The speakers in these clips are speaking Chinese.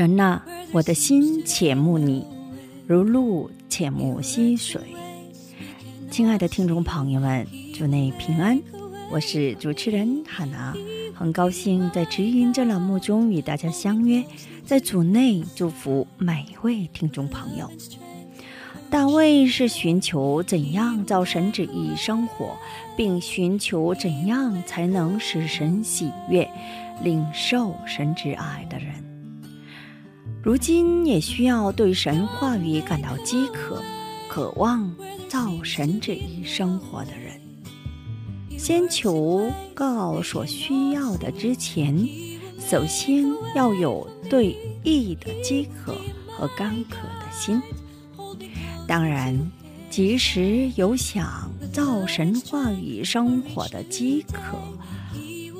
神呐、我的心且慕你，如露且慕溪水。亲爱的听众朋友们，祝内平安，我是主持人哈娜，很高兴在直音这栏目中与大家相约，在主内祝福每一位听众朋友。大卫是寻求怎样照神旨意生活，并寻求怎样才能使神喜悦、领受神之爱的人。如今也需要对神话语感到饥渴、渴望造神旨意生活的人。先求告所需要的之前，首先要有对义的饥渴和干渴的心。当然，即使有想造神话语生活的饥渴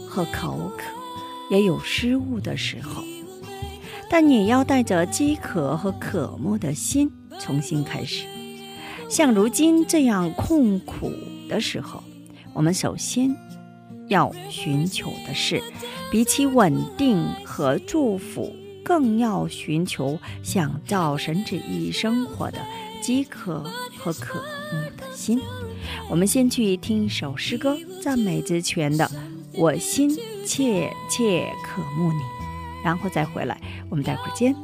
和口渴，也有失误的时候。但也要带着饥渴和渴慕的心重新开始。像如今这样痛苦的时候，我们首先要寻求的是，比起稳定和祝福，更要寻求想照神旨意生活的饥渴和渴慕的心。我们先去听一首诗歌，赞美之泉的《我心切切渴慕你》。然后再回来，我们待会儿见。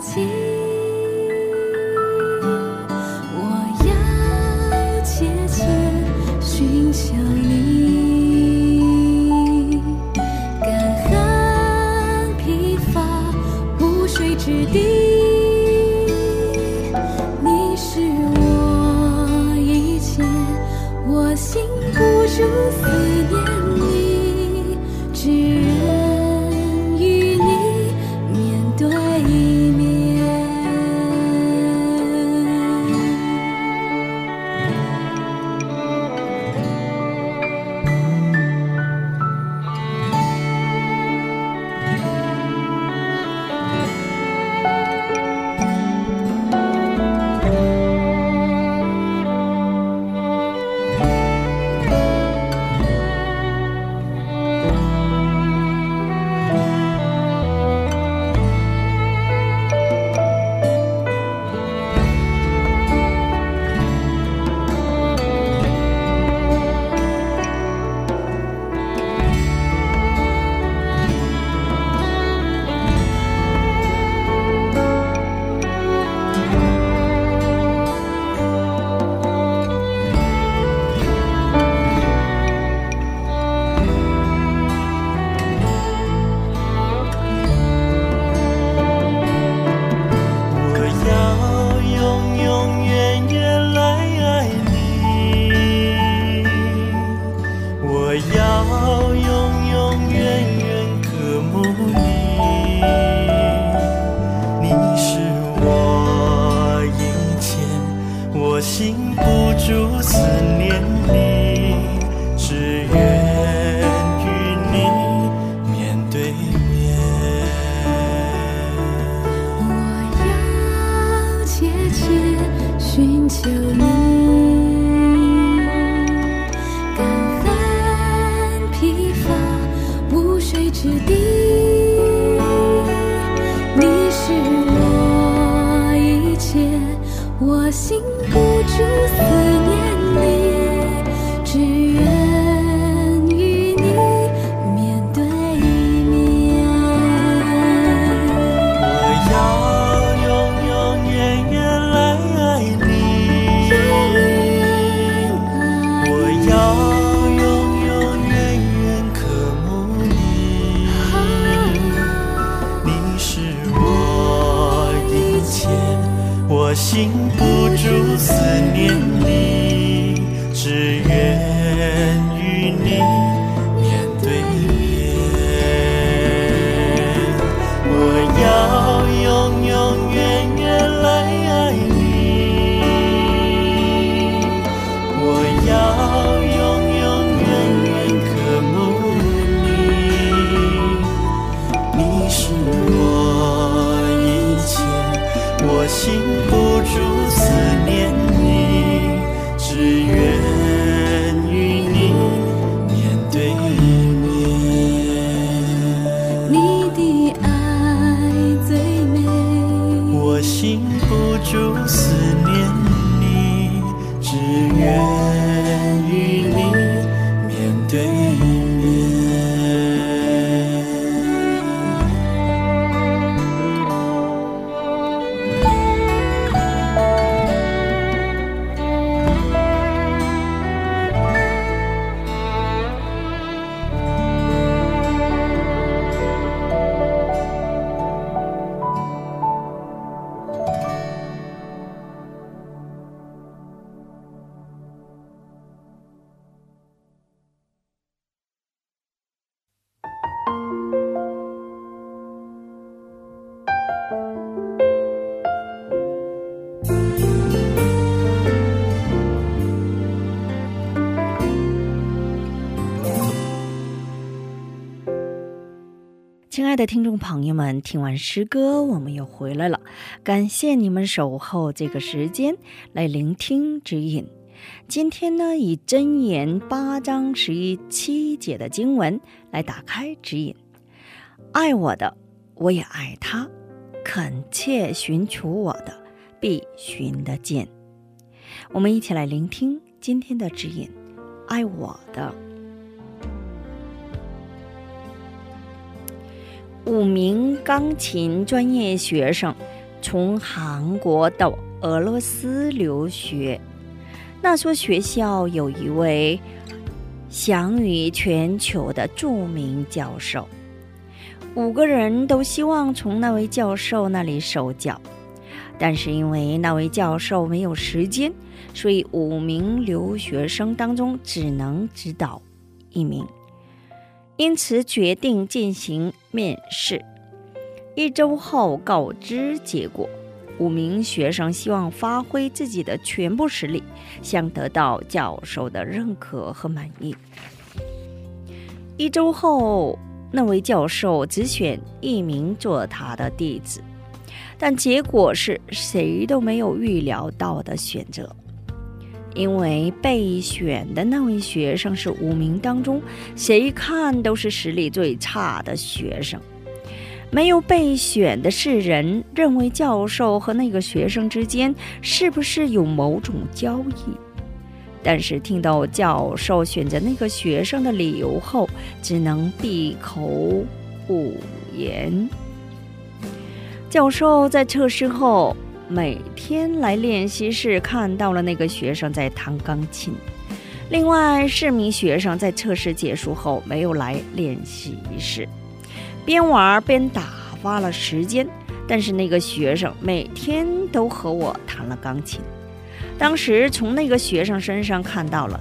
情求你，我亲爱的听众朋友们，听完诗歌，我们又回来了。感谢你们守候这个时间来聆听指引。今天呢，以箴言八章十一七节的经文来打开指引。爱我的，我也爱他；恳切寻求我的，必寻得见。我们一起来聆听今天的指引。爱我的。五名钢琴专业学生从韩国到俄罗斯留学。那所学校有一位享誉全球的著名教授，五个人都希望从那位教授那里受教，但是因为那位教授没有时间，所以五名留学生当中只能指导一名。因此决定进行面试。一周后告知结果，五名学生希望发挥自己的全部实力，想得到教授的认可和满意。一周后，那位教授只选一名做他的弟子，但结果是谁都没有预料到的选择。因为被选的那位学生是五名当中谁看都是实力最差的学生，没有被选的是人认为教授和那个学生之间是不是有某种交易，但是听到教授选择那个学生的理由后，只能闭口不言。教授在测试后。每天来练习室看到了那个学生在弹钢琴，另外四名学生在测试结束后没有来练习室，边玩边打发了时间。但是那个学生每天都和我弹了钢琴。当时从那个学生身上看到了，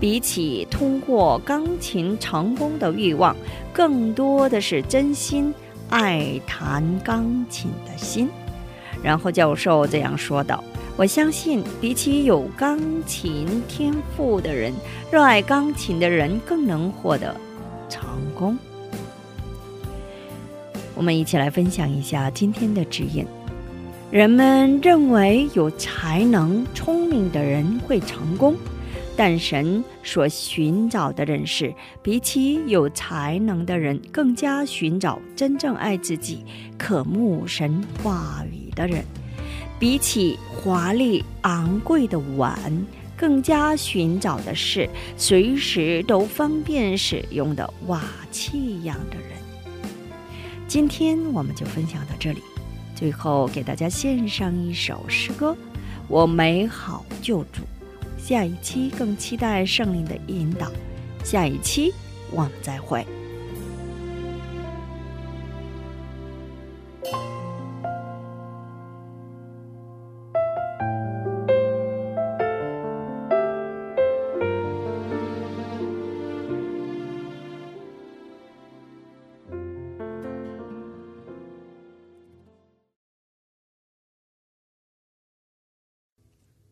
比起通过钢琴成功的欲望，更多的是真心爱弹钢琴的心。然后教授这样说道：“我相信，比起有钢琴天赋的人，热爱钢琴的人更能获得成功。我们一起来分享一下今天的指引。人们认为有才能、聪明的人会成功，但神所寻找的人是比起有才能的人，更加寻找真正爱自己、渴慕神话语的人。比起华丽昂贵的碗，更加寻找的是随时都方便使用的瓦器一样的人。今天我们就分享到这里，最后给大家献上一首诗歌《我美好救主》。下一期更期待圣灵的引导，下一期我们再会。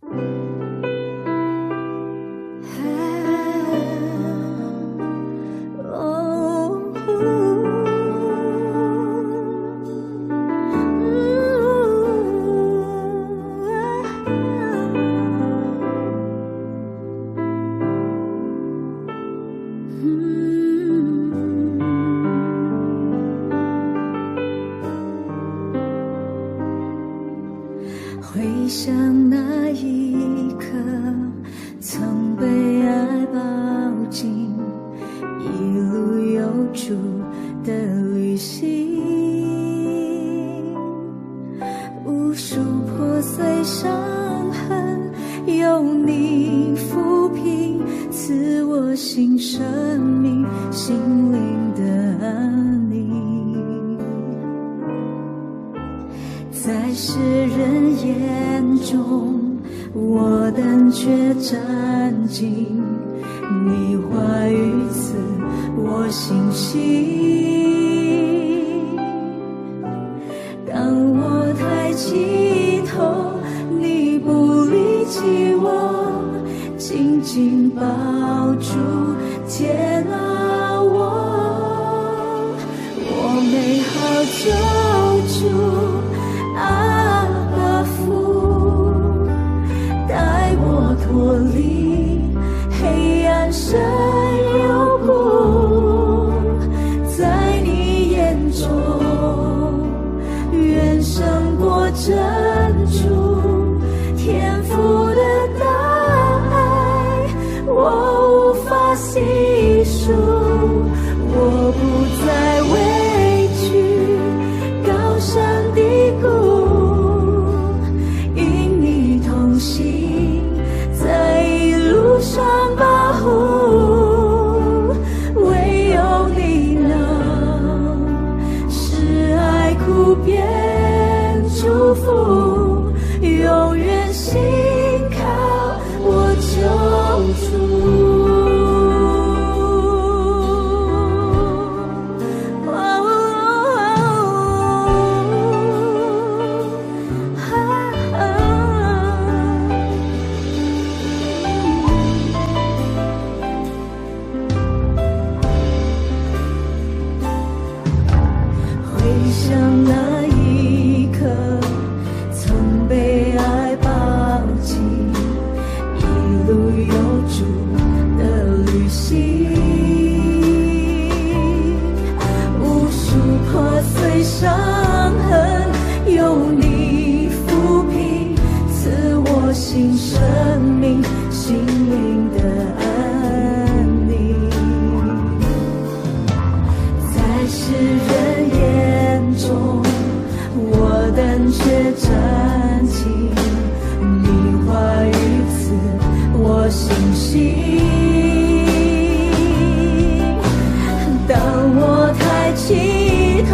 回伤痕，有你抚平，赐我新生命，心灵的安宁。在世人眼中，我但却占尽你话语赐我信心。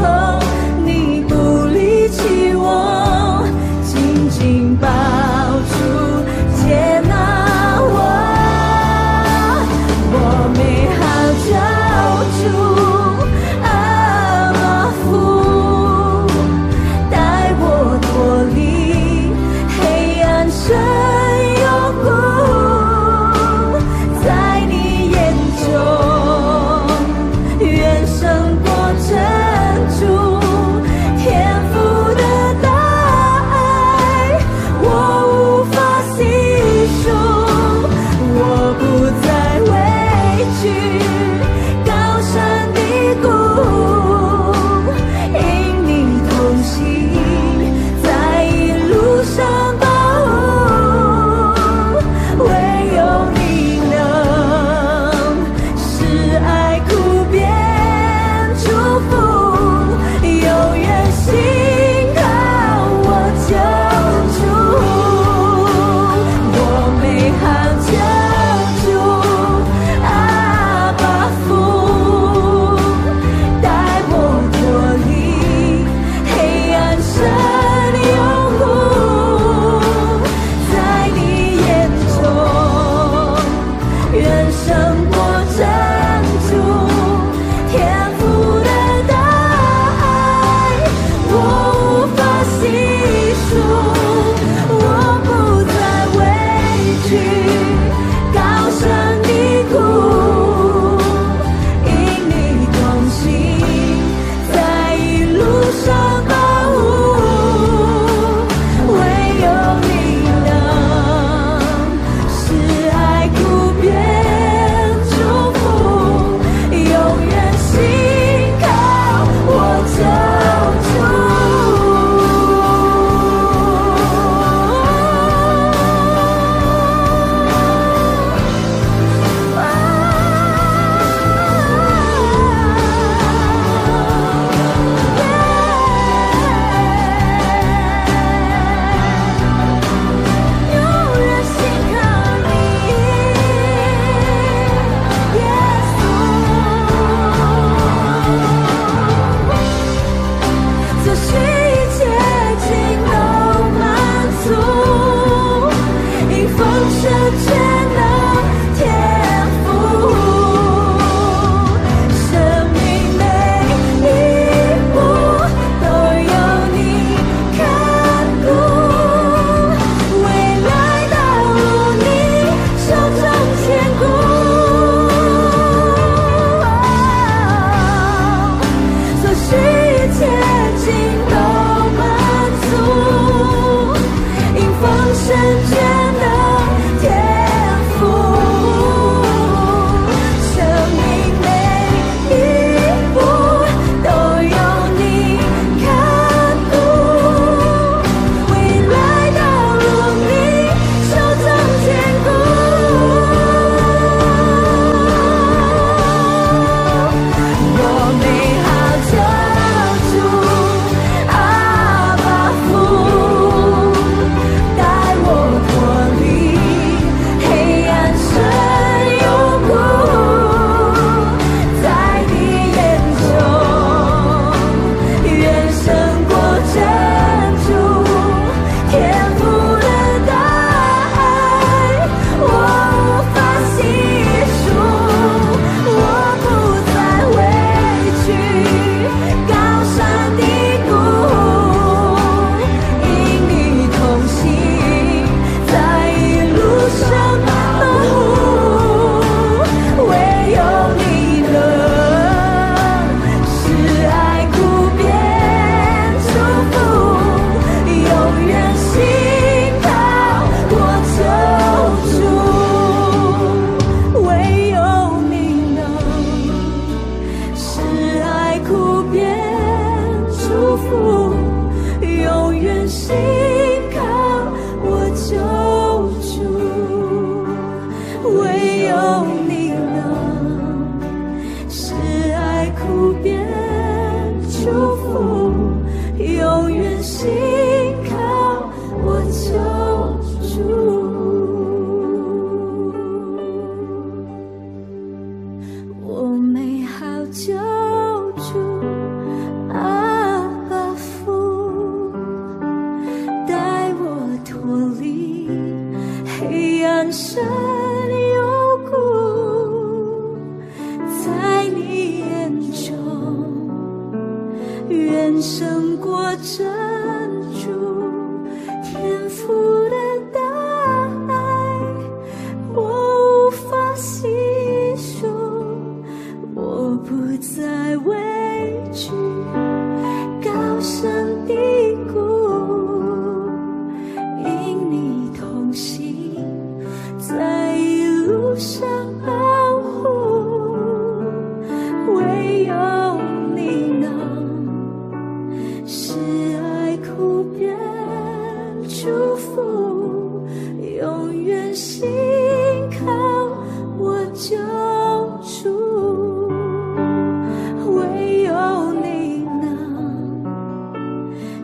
起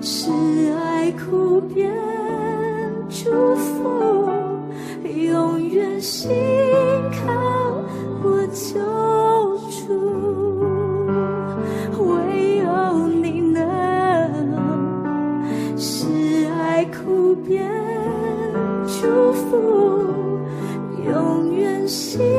是爱苦变祝福，永远心靠我救主。唯有你能是爱苦变祝福，永远心。